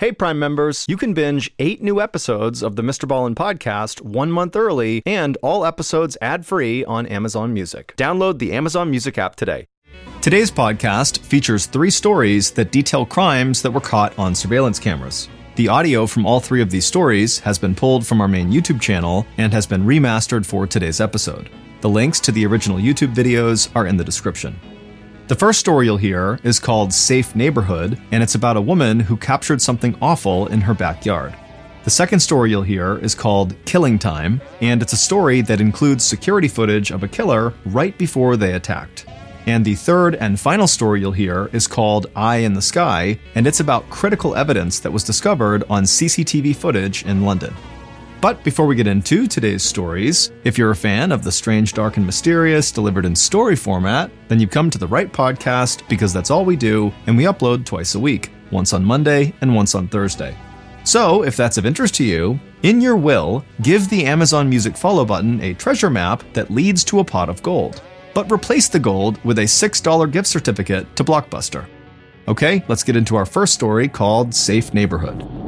Hey, Prime members, you can binge eight new episodes of the Mr. Ballen podcast one month early and all episodes ad free on Amazon Music. Download the Amazon Music app today. Today's podcast features three stories that detail crimes that were caught on surveillance cameras. The audio from all three of these stories has been pulled from our main YouTube channel and has been remastered for today's episode. The links to the original YouTube videos are in the description. The first story you'll hear is called Safe Neighborhood, and it's about a woman who captured something awful in her backyard. The second story you'll hear is called Killing Time, and it's a story that includes security footage of a killer right before they attacked. And the third and final story you'll hear is called Eye in the Sky, and it's about critical evidence that was discovered on CCTV footage in London. But before we get into today's stories, if you're a fan of the strange, dark, and mysterious delivered in story format, then you've come to the right podcast because that's all we do, and we upload twice a week, once on Monday and once on Thursday. So, if that's of interest to you, in your will, give the Amazon Music follow button a treasure map that leads to a pot of gold. But replace the gold with a $6 gift certificate to Blockbuster. Okay, let's get into our first story called Safe Neighborhood.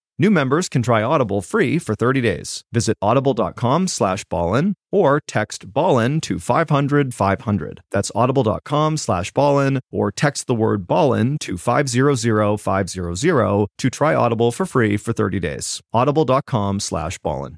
New members can try Audible free for 30 days. Visit audible.com slash ballin or text ballin to 500 500. That's audible.com slash ballin or text the word ballin to 500 500 to try Audible for free for 30 days. audible.com slash ballin.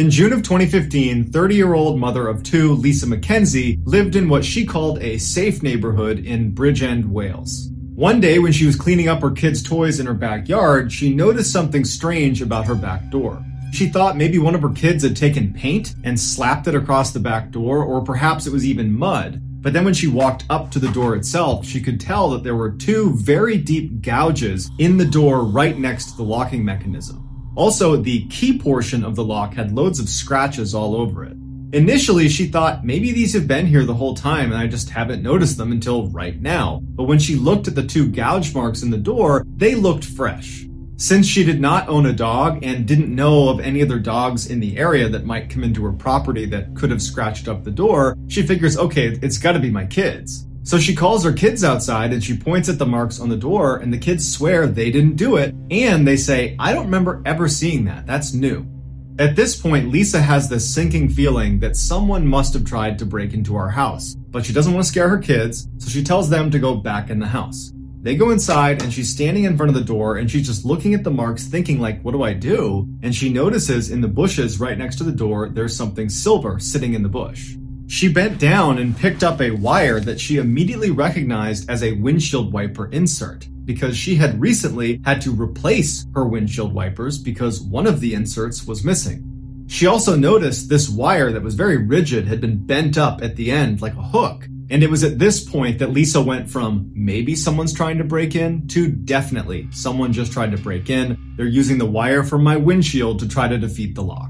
In June of 2015, 30 year old mother of two, Lisa McKenzie, lived in what she called a safe neighborhood in Bridgend, Wales. One day, when she was cleaning up her kids' toys in her backyard, she noticed something strange about her back door. She thought maybe one of her kids had taken paint and slapped it across the back door, or perhaps it was even mud. But then when she walked up to the door itself, she could tell that there were two very deep gouges in the door right next to the locking mechanism. Also, the key portion of the lock had loads of scratches all over it. Initially, she thought maybe these have been here the whole time and I just haven't noticed them until right now. But when she looked at the two gouge marks in the door, they looked fresh. Since she did not own a dog and didn't know of any other dogs in the area that might come into her property that could have scratched up the door, she figures, okay, it's gotta be my kids. So she calls her kids outside and she points at the marks on the door, and the kids swear they didn't do it. And they say, I don't remember ever seeing that. That's new. At this point, Lisa has this sinking feeling that someone must have tried to break into our house, but she doesn't want to scare her kids, so she tells them to go back in the house. They go inside and she's standing in front of the door and she's just looking at the marks thinking like, what do I do? And she notices in the bushes right next to the door, there's something silver sitting in the bush. She bent down and picked up a wire that she immediately recognized as a windshield wiper insert because she had recently had to replace her windshield wipers because one of the inserts was missing. She also noticed this wire that was very rigid had been bent up at the end like a hook. And it was at this point that Lisa went from maybe someone's trying to break in to definitely someone just tried to break in. They're using the wire from my windshield to try to defeat the lock.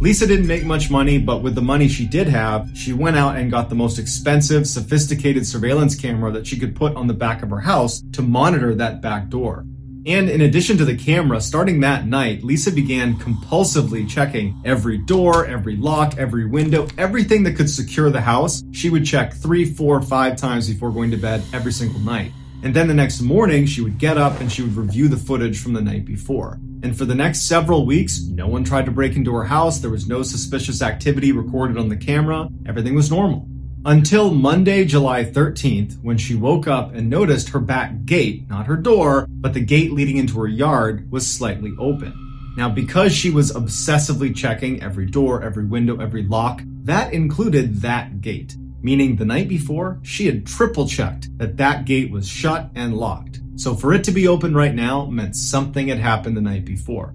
Lisa didn't make much money, but with the money she did have, she went out and got the most expensive, sophisticated surveillance camera that she could put on the back of her house to monitor that back door. And in addition to the camera, starting that night, Lisa began compulsively checking every door, every lock, every window, everything that could secure the house. She would check three, four, five times before going to bed every single night. And then the next morning, she would get up and she would review the footage from the night before. And for the next several weeks, no one tried to break into her house. There was no suspicious activity recorded on the camera. Everything was normal. Until Monday, July 13th, when she woke up and noticed her back gate, not her door, but the gate leading into her yard, was slightly open. Now, because she was obsessively checking every door, every window, every lock, that included that gate. Meaning the night before, she had triple checked that that gate was shut and locked. So for it to be open right now meant something had happened the night before.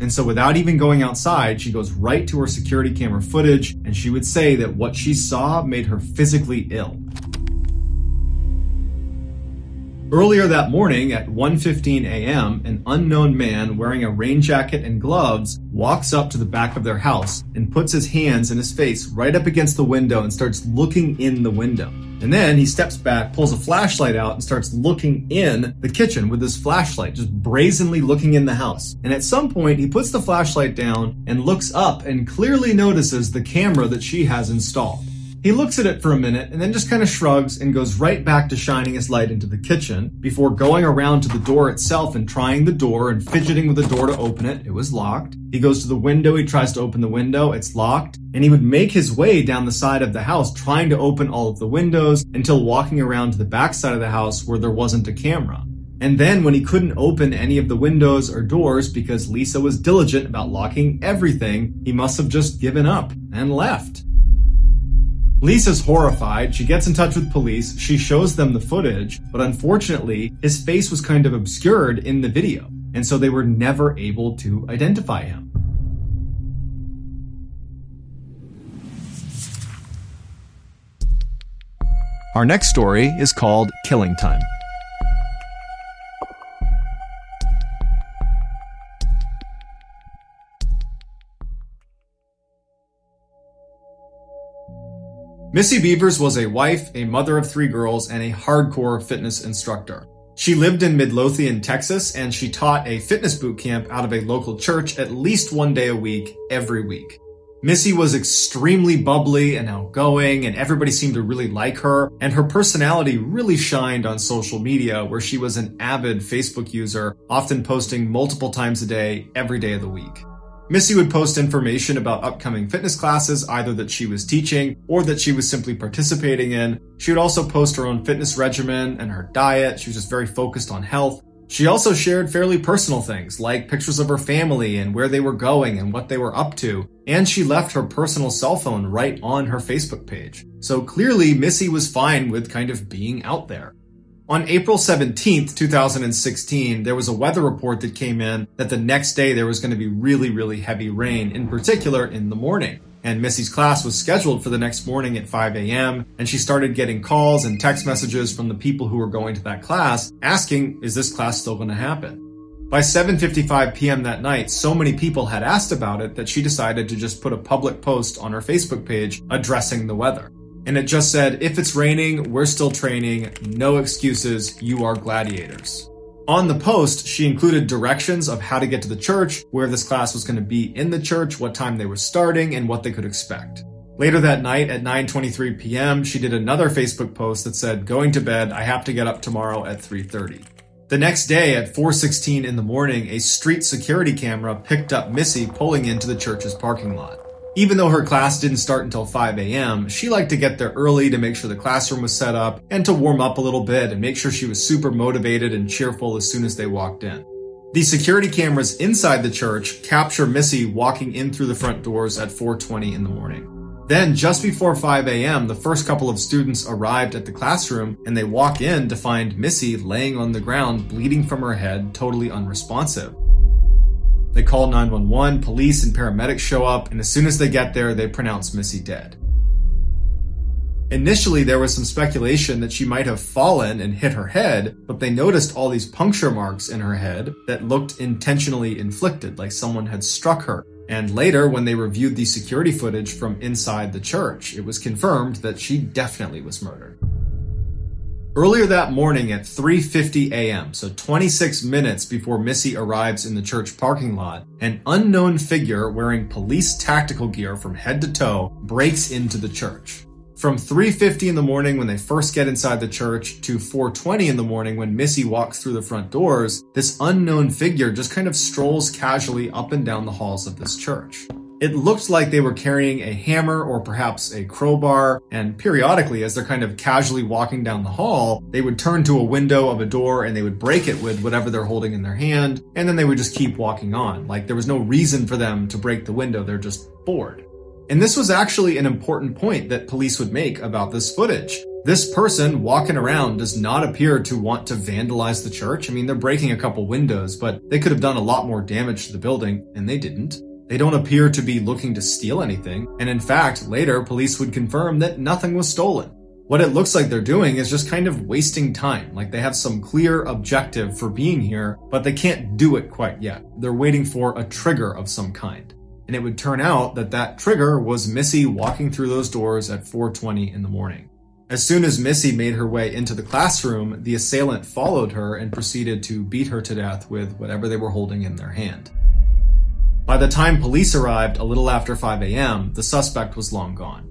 And so without even going outside, she goes right to her security camera footage and she would say that what she saw made her physically ill. Earlier that morning at 1:15 a.m., an unknown man wearing a rain jacket and gloves walks up to the back of their house and puts his hands and his face right up against the window and starts looking in the window. And then he steps back, pulls a flashlight out, and starts looking in the kitchen with his flashlight, just brazenly looking in the house. And at some point, he puts the flashlight down and looks up and clearly notices the camera that she has installed. He looks at it for a minute and then just kind of shrugs and goes right back to shining his light into the kitchen before going around to the door itself and trying the door and fidgeting with the door to open it. It was locked. He goes to the window, he tries to open the window, it's locked, and he would make his way down the side of the house trying to open all of the windows until walking around to the back side of the house where there wasn't a camera. And then when he couldn't open any of the windows or doors because Lisa was diligent about locking everything, he must have just given up and left. Lisa's horrified. She gets in touch with police. She shows them the footage, but unfortunately, his face was kind of obscured in the video, and so they were never able to identify him. Our next story is called Killing Time. Missy Bevers was a wife, a mother of three girls, and a hardcore fitness instructor. She lived in Midlothian, Texas, and she taught a fitness boot camp out of a local church at least one day a week, every week. Missy was extremely bubbly and outgoing, and everybody seemed to really like her, and her personality really shined on social media, where she was an avid Facebook user, often posting multiple times a day, every day of the week. Missy would post information about upcoming fitness classes, either that she was teaching or that she was simply participating in. She would also post her own fitness regimen and her diet. She was just very focused on health. She also shared fairly personal things, like pictures of her family and where they were going and what they were up to. And she left her personal cell phone right on her Facebook page. So clearly, Missy was fine with kind of being out there. On April 17th, 2016, there was a weather report that came in that the next day there was going to be really, really heavy rain, in particular in the morning. And Missy's class was scheduled for the next morning at 5 a.m. And she started getting calls and text messages from the people who were going to that class asking, is this class still going to happen? By 7:55 p.m. that night, so many people had asked about it that she decided to just put a public post on her Facebook page addressing the weather and it just said, if it's raining, we're still training, no excuses, you are gladiators. On the post, she included directions of how to get to the church, where this class was going to be in the church, what time they were starting, and what they could expect. Later that night at 9:23 p.m., she did another Facebook post that said, "Going to bed, I have to get up tomorrow at 3:30." The next day at 4:16 in the morning, a street security camera picked up Missy pulling into the church's parking lot. Even though her class didn't start until 5 a.m., she liked to get there early to make sure the classroom was set up and to warm up a little bit and make sure she was super motivated and cheerful as soon as they walked in. The security cameras inside the church capture Missy walking in through the front doors at 4:20 in the morning. Then, just before 5 a.m., the first couple of students arrived at the classroom and they walk in to find Missy laying on the ground, bleeding from her head, totally unresponsive. They call 911, police and paramedics show up, and as soon as they get there, they pronounce Missy dead. Initially, there was some speculation that she might have fallen and hit her head, but they noticed all these puncture marks in her head that looked intentionally inflicted, like someone had struck her. And later, when they reviewed the security footage from inside the church, it was confirmed that she definitely was murdered. Earlier that morning at 3:50 a.m., so 26 minutes before Missy arrives in the church parking lot, an unknown figure wearing police tactical gear from head to toe breaks into the church. From 3:50 in the morning when they first get inside the church to 4:20 in the morning when Missy walks through the front doors, this unknown figure just kind of strolls casually up and down the halls of this church. It looked like they were carrying a hammer or perhaps a crowbar, and periodically, as they're kind of casually walking down the hall, they would turn to a window of a door and they would break it with whatever they're holding in their hand, and then they would just keep walking on. Like there was no reason for them to break the window, they're just bored. And this was actually an important point that police would make about this footage. This person walking around does not appear to want to vandalize the church. I mean, they're breaking a couple windows, but they could have done a lot more damage to the building, and they didn't. They don't appear to be looking to steal anything, and in fact, later police would confirm that nothing was stolen. What it looks like they're doing is just kind of wasting time, like they have some clear objective for being here, but they can't do it quite yet. They're waiting for a trigger of some kind. And it would turn out that that trigger was Missy walking through those doors at 4:20 in the morning. As soon as Missy made her way into the classroom, the assailant followed her and proceeded to beat her to death with whatever they were holding in their hand. By the time police arrived a little after 5 a.m., the suspect was long gone.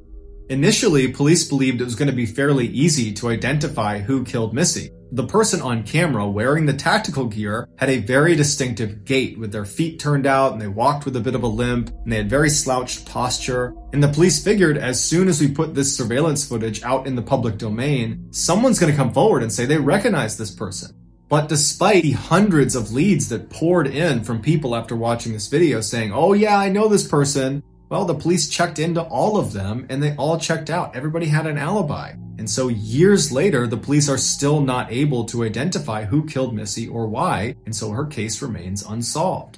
Initially, police believed it was going to be fairly easy to identify who killed Missy. The person on camera wearing the tactical gear had a very distinctive gait with their feet turned out and they walked with a bit of a limp and they had very slouched posture. And the police figured as soon as we put this surveillance footage out in the public domain, someone's going to come forward and say they recognize this person. But despite the hundreds of leads that poured in from people after watching this video saying, oh yeah, I know this person, well, the police checked into all of them and they all checked out. Everybody had an alibi. And so years later, the police are still not able to identify who killed Missy or why, and so her case remains unsolved.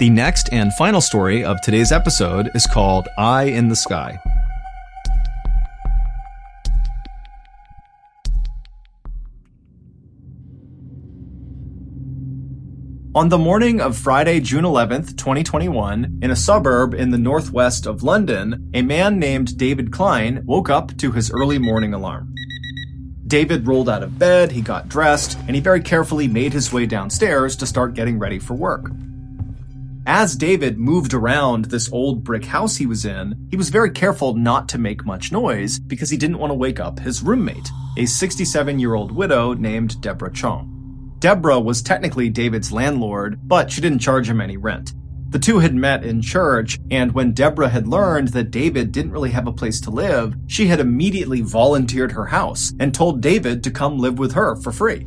The next and final story of today's episode is called Eye in the Sky. On the morning of Friday, June 11th, 2021, in a suburb in the northwest of London, a man named David Klein woke up to his early morning alarm. David rolled out of bed, he got dressed, and he very carefully made his way downstairs to start getting ready for work. As David moved around this old brick house he was in, he was very careful not to make much noise because he didn't want to wake up his roommate, a 67 year old widow named Deborah Chong. Deborah was technically David's landlord, but she didn't charge him any rent. The two had met in church, and when Deborah had learned that David didn't really have a place to live, she had immediately volunteered her house and told David to come live with her for free.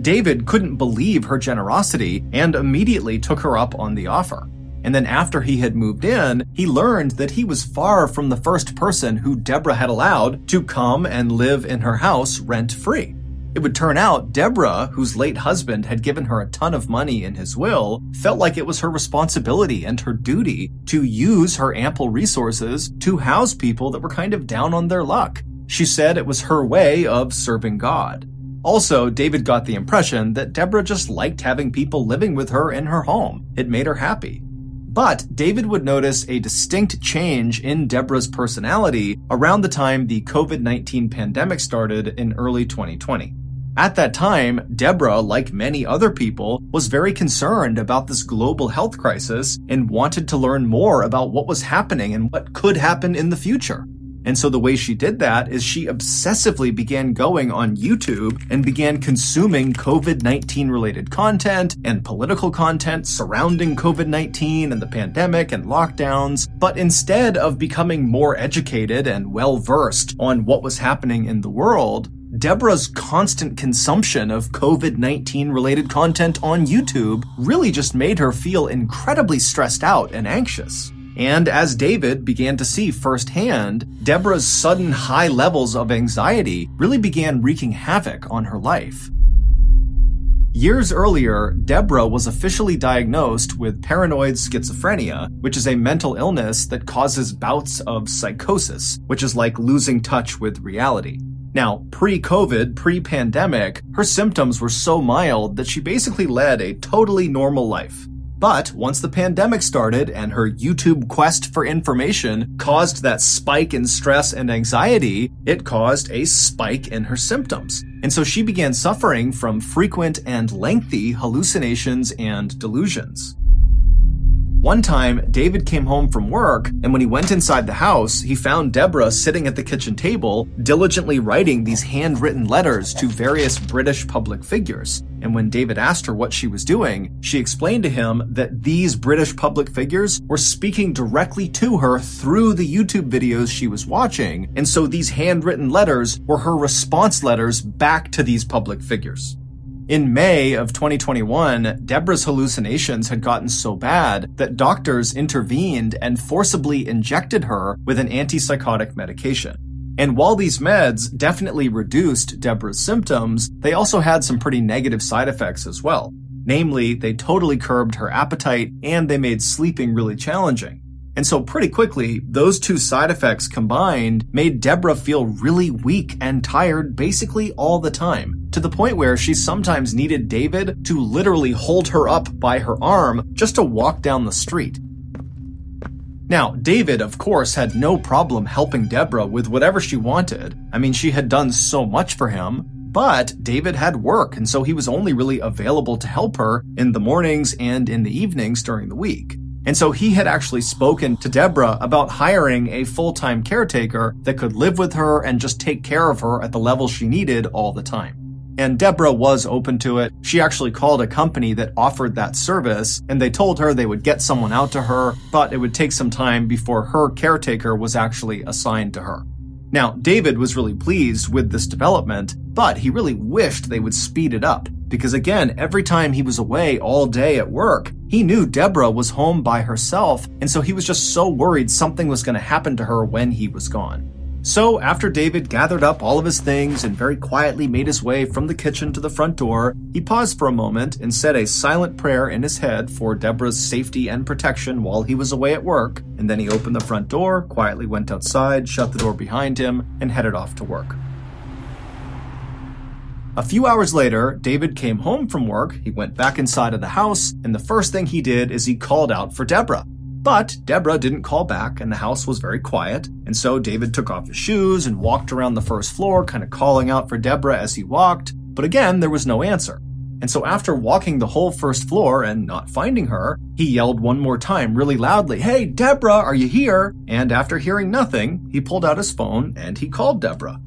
David couldn't believe her generosity and immediately took her up on the offer. And then after he had moved in, he learned that he was far from the first person who Deborah had allowed to come and live in her house rent free. It would turn out Deborah, whose late husband had given her a ton of money in his will, felt like it was her responsibility and her duty to use her ample resources to house people that were kind of down on their luck. She said it was her way of serving God. Also, David got the impression that Deborah just liked having people living with her in her home. It made her happy. But David would notice a distinct change in Deborah's personality around the time the COVID 19 pandemic started in early 2020. At that time, Deborah, like many other people, was very concerned about this global health crisis and wanted to learn more about what was happening and what could happen in the future. And so the way she did that is she obsessively began going on YouTube and began consuming COVID 19 related content and political content surrounding COVID 19 and the pandemic and lockdowns. But instead of becoming more educated and well versed on what was happening in the world, Deborah's constant consumption of COVID 19 related content on YouTube really just made her feel incredibly stressed out and anxious. And as David began to see firsthand, Deborah's sudden high levels of anxiety really began wreaking havoc on her life. Years earlier, Deborah was officially diagnosed with paranoid schizophrenia, which is a mental illness that causes bouts of psychosis, which is like losing touch with reality. Now, pre COVID, pre pandemic, her symptoms were so mild that she basically led a totally normal life. But once the pandemic started and her YouTube quest for information caused that spike in stress and anxiety, it caused a spike in her symptoms. And so she began suffering from frequent and lengthy hallucinations and delusions. One time, David came home from work, and when he went inside the house, he found Deborah sitting at the kitchen table, diligently writing these handwritten letters to various British public figures. And when David asked her what she was doing, she explained to him that these British public figures were speaking directly to her through the YouTube videos she was watching, and so these handwritten letters were her response letters back to these public figures. In May of 2021, Deborah's hallucinations had gotten so bad that doctors intervened and forcibly injected her with an antipsychotic medication. And while these meds definitely reduced Deborah's symptoms, they also had some pretty negative side effects as well. Namely, they totally curbed her appetite and they made sleeping really challenging. And so pretty quickly, those two side effects combined made Deborah feel really weak and tired basically all the time, to the point where she sometimes needed David to literally hold her up by her arm just to walk down the street. Now, David, of course, had no problem helping Deborah with whatever she wanted. I mean, she had done so much for him, but David had work, and so he was only really available to help her in the mornings and in the evenings during the week. And so he had actually spoken to Deborah about hiring a full-time caretaker that could live with her and just take care of her at the level she needed all the time. And Deborah was open to it. She actually called a company that offered that service, and they told her they would get someone out to her, but it would take some time before her caretaker was actually assigned to her. Now, David was really pleased with this development, but he really wished they would speed it up. Because again, every time he was away all day at work, he knew Deborah was home by herself, and so he was just so worried something was going to happen to her when he was gone. So, after David gathered up all of his things and very quietly made his way from the kitchen to the front door, he paused for a moment and said a silent prayer in his head for Deborah's safety and protection while he was away at work, and then he opened the front door, quietly went outside, shut the door behind him, and headed off to work. A few hours later, David came home from work, he went back inside of the house, and the first thing he did is he called out for Deborah. But Deborah didn't call back, and the house was very quiet. And so David took off his shoes and walked around the first floor, kind of calling out for Deborah as he walked. But again, there was no answer. And so after walking the whole first floor and not finding her, he yelled one more time really loudly, Hey, Deborah, are you here? And after hearing nothing, he pulled out his phone and he called Deborah.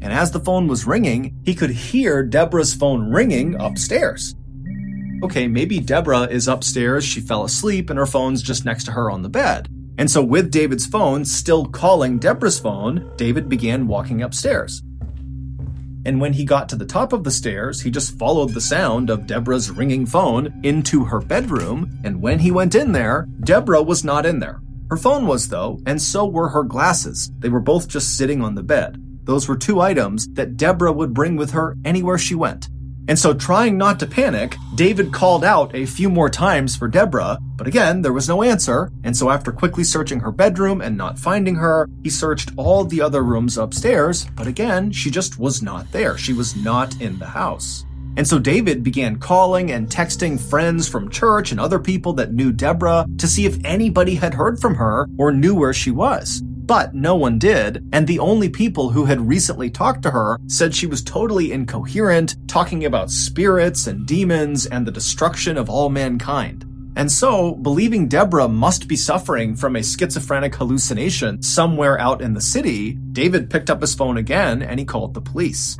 And as the phone was ringing, he could hear Deborah's phone ringing upstairs okay, maybe Deborah is upstairs, she fell asleep, and her phone's just next to her on the bed. And so, with David's phone still calling Deborah's phone, David began walking upstairs. And when he got to the top of the stairs, he just followed the sound of Deborah's ringing phone into her bedroom. And when he went in there, Deborah was not in there. Her phone was, though, and so were her glasses. They were both just sitting on the bed. Those were two items that Deborah would bring with her anywhere she went. And so, trying not to panic, David called out a few more times for Deborah, but again, there was no answer. And so, after quickly searching her bedroom and not finding her, he searched all the other rooms upstairs, but again, she just was not there. She was not in the house. And so David began calling and texting friends from church and other people that knew Deborah to see if anybody had heard from her or knew where she was. But no one did, and the only people who had recently talked to her said she was totally incoherent, talking about spirits and demons and the destruction of all mankind. And so, believing Deborah must be suffering from a schizophrenic hallucination somewhere out in the city, David picked up his phone again and he called the police.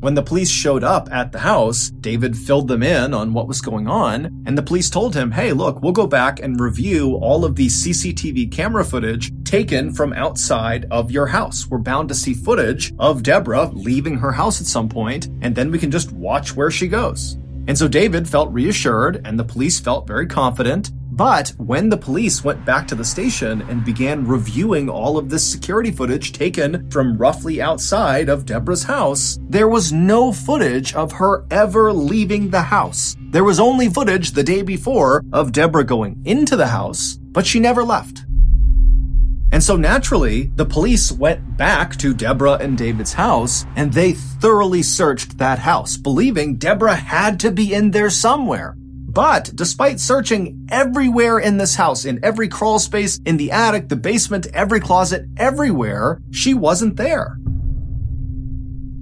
When the police showed up at the house, David filled them in on what was going on, and the police told him, hey, look, we'll go back and review all of the CCTV camera footage taken from outside of your house. We're bound to see footage of Deborah leaving her house at some point, and then we can just watch where she goes. And so David felt reassured, and the police felt very confident, but when the police went back to the station and began reviewing all of this security footage taken from roughly outside of Deborah's house, there was no footage of her ever leaving the house. There was only footage the day before of Deborah going into the house, but she never left. And so naturally, the police went back to Deborah and David's house and they thoroughly searched that house, believing Deborah had to be in there somewhere. But despite searching everywhere in this house, in every crawl space, in the attic, the basement, every closet, everywhere, she wasn't there.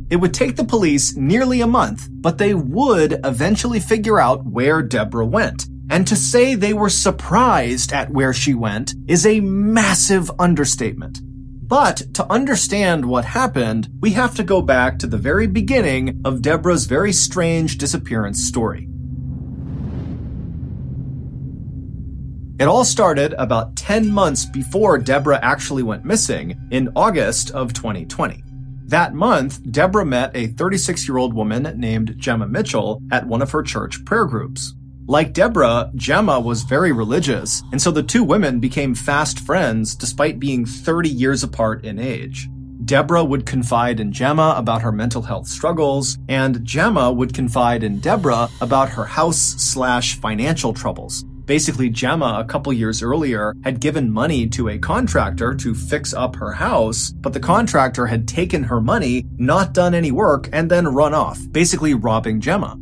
It would take the police nearly a month, but they would eventually figure out where Deborah went. And to say they were surprised at where she went is a massive understatement. But to understand what happened, we have to go back to the very beginning of Deborah's very strange disappearance story. It all started about 10 months before Deborah actually went missing in August of 2020. That month, Deborah met a 36 year old woman named Gemma Mitchell at one of her church prayer groups. Like Deborah, Gemma was very religious, and so the two women became fast friends despite being 30 years apart in age. Deborah would confide in Gemma about her mental health struggles, and Gemma would confide in Deborah about her house slash financial troubles. Basically, Gemma, a couple years earlier, had given money to a contractor to fix up her house, but the contractor had taken her money, not done any work, and then run off, basically robbing Gemma.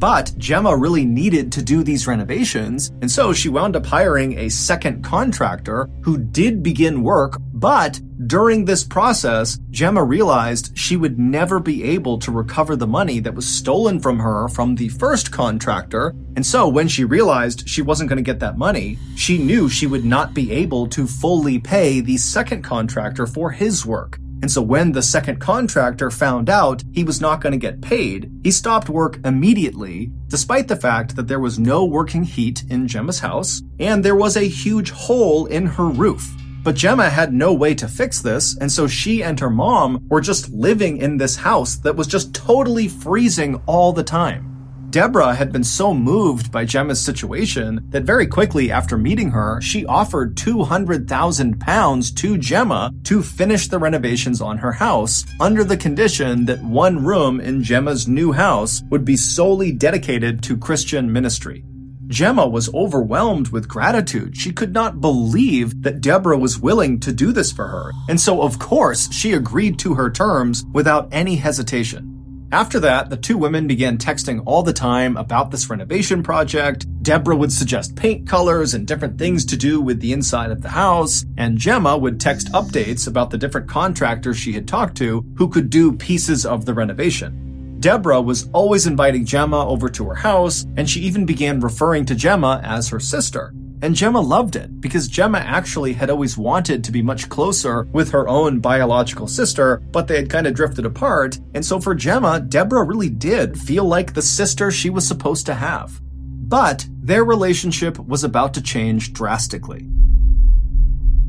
But Gemma really needed to do these renovations, and so she wound up hiring a second contractor who did begin work, but during this process, Gemma realized she would never be able to recover the money that was stolen from her from the first contractor, and so when she realized she wasn't going to get that money, she knew she would not be able to fully pay the second contractor for his work. And so when the second contractor found out he was not going to get paid, he stopped work immediately, despite the fact that there was no working heat in Gemma's house and there was a huge hole in her roof. But Gemma had no way to fix this, and so she and her mom were just living in this house that was just totally freezing all the time. Deborah had been so moved by Gemma's situation that very quickly after meeting her, she offered 200,000 pounds to Gemma to finish the renovations on her house under the condition that one room in Gemma's new house would be solely dedicated to Christian ministry. Gemma was overwhelmed with gratitude. She could not believe that Deborah was willing to do this for her. And so, of course, she agreed to her terms without any hesitation. After that, the two women began texting all the time about this renovation project. Deborah would suggest paint colors and different things to do with the inside of the house, and Gemma would text updates about the different contractors she had talked to who could do pieces of the renovation. Deborah was always inviting Gemma over to her house, and she even began referring to Gemma as her sister. And Gemma loved it because Gemma actually had always wanted to be much closer with her own biological sister, but they had kind of drifted apart. And so for Gemma, Deborah really did feel like the sister she was supposed to have. But their relationship was about to change drastically.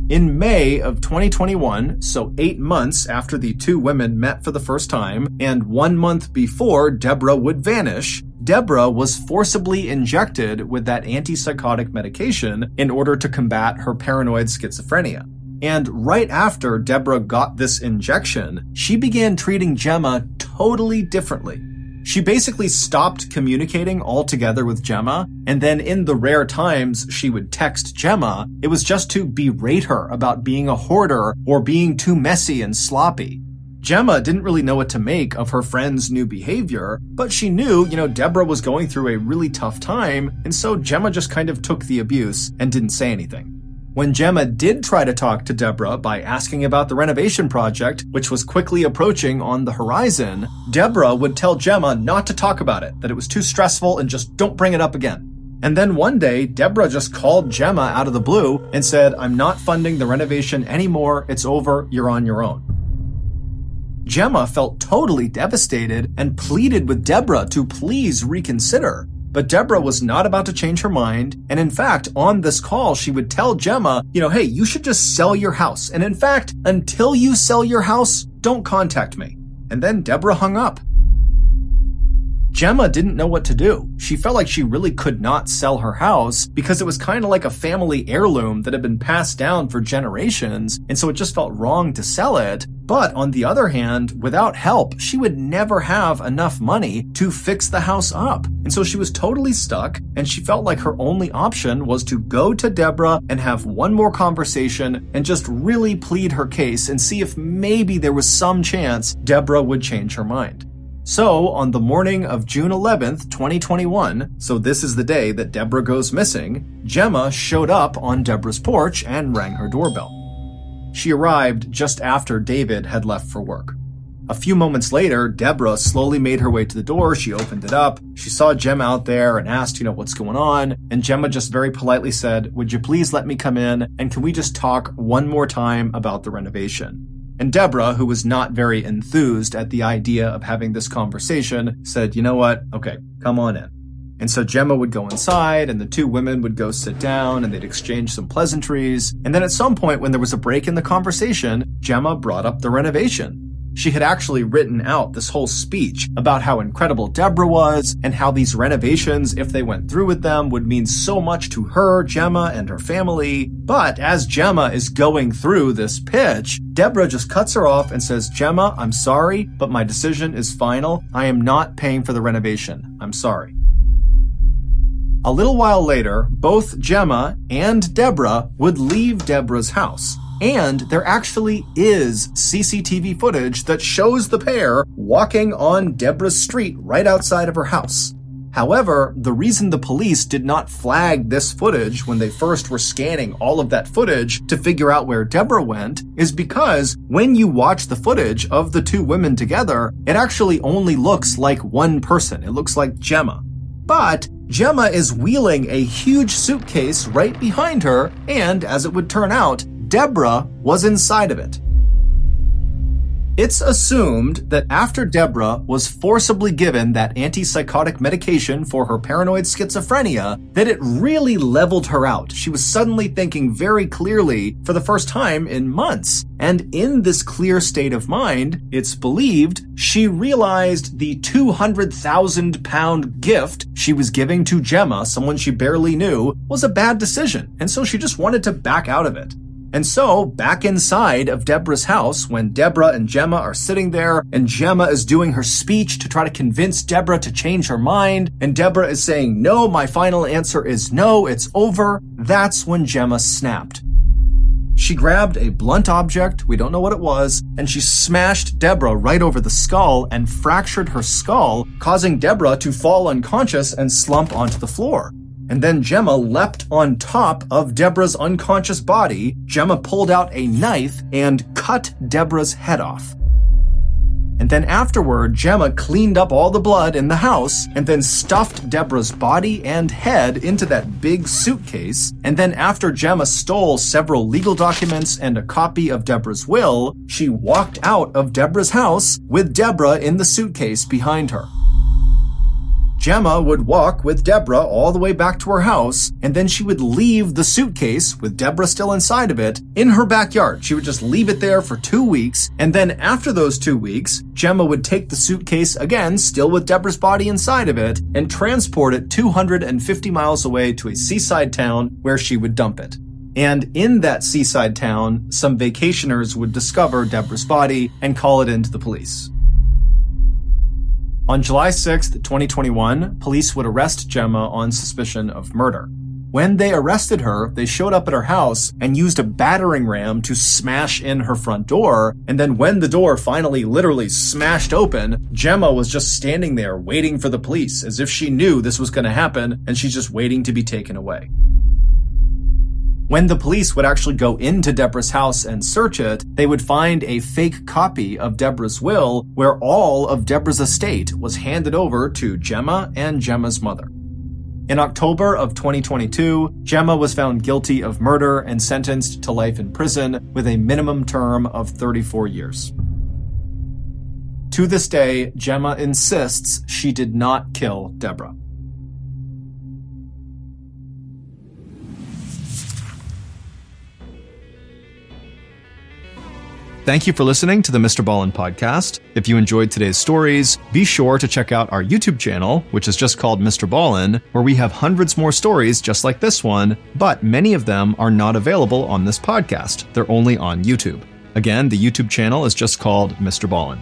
In May of 2021, so eight months after the two women met for the first time, and one month before Deborah would vanish, Deborah was forcibly injected with that antipsychotic medication in order to combat her paranoid schizophrenia. And right after Deborah got this injection, she began treating Gemma totally differently. She basically stopped communicating altogether with Gemma, and then in the rare times she would text Gemma, it was just to berate her about being a hoarder or being too messy and sloppy. Gemma didn't really know what to make of her friend's new behavior, but she knew, you know, Deborah was going through a really tough time, and so Gemma just kind of took the abuse and didn't say anything. When Gemma did try to talk to Deborah by asking about the renovation project, which was quickly approaching on the horizon, Deborah would tell Gemma not to talk about it, that it was too stressful and just don't bring it up again. And then one day, Deborah just called Gemma out of the blue and said, I'm not funding the renovation anymore. It's over. You're on your own. Gemma felt totally devastated and pleaded with Deborah to please reconsider. But Deborah was not about to change her mind. And in fact, on this call, she would tell Gemma, you know, hey, you should just sell your house. And in fact, until you sell your house, don't contact me. And then Deborah hung up. Gemma didn't know what to do. She felt like she really could not sell her house because it was kind of like a family heirloom that had been passed down for generations, and so it just felt wrong to sell it. But on the other hand, without help, she would never have enough money to fix the house up. And so she was totally stuck, and she felt like her only option was to go to Deborah and have one more conversation and just really plead her case and see if maybe there was some chance Deborah would change her mind. So, on the morning of June 11th, 2021, so this is the day that Deborah goes missing, Gemma showed up on Deborah's porch and rang her doorbell. She arrived just after David had left for work. A few moments later, Deborah slowly made her way to the door. She opened it up. She saw Gemma out there and asked, you know, what's going on? And Gemma just very politely said, Would you please let me come in? And can we just talk one more time about the renovation? And Deborah, who was not very enthused at the idea of having this conversation, said, You know what? Okay, come on in. And so Gemma would go inside, and the two women would go sit down, and they'd exchange some pleasantries. And then at some point, when there was a break in the conversation, Gemma brought up the renovation. She had actually written out this whole speech about how incredible Deborah was and how these renovations, if they went through with them, would mean so much to her, Gemma, and her family. But as Gemma is going through this pitch, Deborah just cuts her off and says, Gemma, I'm sorry, but my decision is final. I am not paying for the renovation. I'm sorry. A little while later, both Gemma and Deborah would leave Deborah's house. And there actually is CCTV footage that shows the pair walking on Deborah's street right outside of her house. However, the reason the police did not flag this footage when they first were scanning all of that footage to figure out where Deborah went is because when you watch the footage of the two women together, it actually only looks like one person. It looks like Gemma. But Gemma is wheeling a huge suitcase right behind her, and as it would turn out, Deborah was inside of it. It's assumed that after Deborah was forcibly given that antipsychotic medication for her paranoid schizophrenia, that it really leveled her out. She was suddenly thinking very clearly for the first time in months. And in this clear state of mind, it's believed she realized the 200,000 pound gift she was giving to Gemma, someone she barely knew, was a bad decision. And so she just wanted to back out of it. And so, back inside of Deborah's house, when Deborah and Gemma are sitting there, and Gemma is doing her speech to try to convince Deborah to change her mind, and Deborah is saying, No, my final answer is no, it's over, that's when Gemma snapped. She grabbed a blunt object, we don't know what it was, and she smashed Deborah right over the skull and fractured her skull, causing Deborah to fall unconscious and slump onto the floor. And then Gemma leapt on top of Deborah's unconscious body. Gemma pulled out a knife and cut Deborah's head off. And then afterward, Gemma cleaned up all the blood in the house and then stuffed Deborah's body and head into that big suitcase. And then after Gemma stole several legal documents and a copy of Deborah's will, she walked out of Deborah's house with Deborah in the suitcase behind her. Gemma would walk with Deborah all the way back to her house, and then she would leave the suitcase, with Deborah still inside of it, in her backyard. She would just leave it there for two weeks, and then after those two weeks, Gemma would take the suitcase again, still with Deborah's body inside of it, and transport it 250 miles away to a seaside town where she would dump it. And in that seaside town, some vacationers would discover Deborah's body and call it in to the police. On July 6, 2021, police would arrest Gemma on suspicion of murder. When they arrested her, they showed up at her house and used a battering ram to smash in her front door. And then when the door finally literally smashed open, Gemma was just standing there waiting for the police as if she knew this was going to happen and she's just waiting to be taken away. When the police would actually go into Deborah's house and search it, they would find a fake copy of Deborah's will where all of Deborah's estate was handed over to Gemma and Gemma's mother. In October of 2022, Gemma was found guilty of murder and sentenced to life in prison with a minimum term of 34 years. To this day, Gemma insists she did not kill Deborah. Thank you for listening to the Mr. Ballen podcast. If you enjoyed today's stories, be sure to check out our YouTube channel, which is just called Mr. Ballen, where we have hundreds more stories just like this one, but many of them are not available on this podcast. They're only on YouTube. Again, the YouTube channel is just called Mr. Ballen.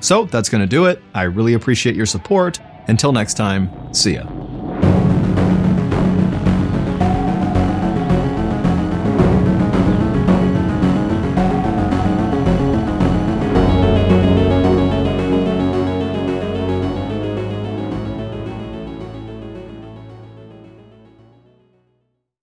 So that's going to do it. I really appreciate your support. Until next time, see ya.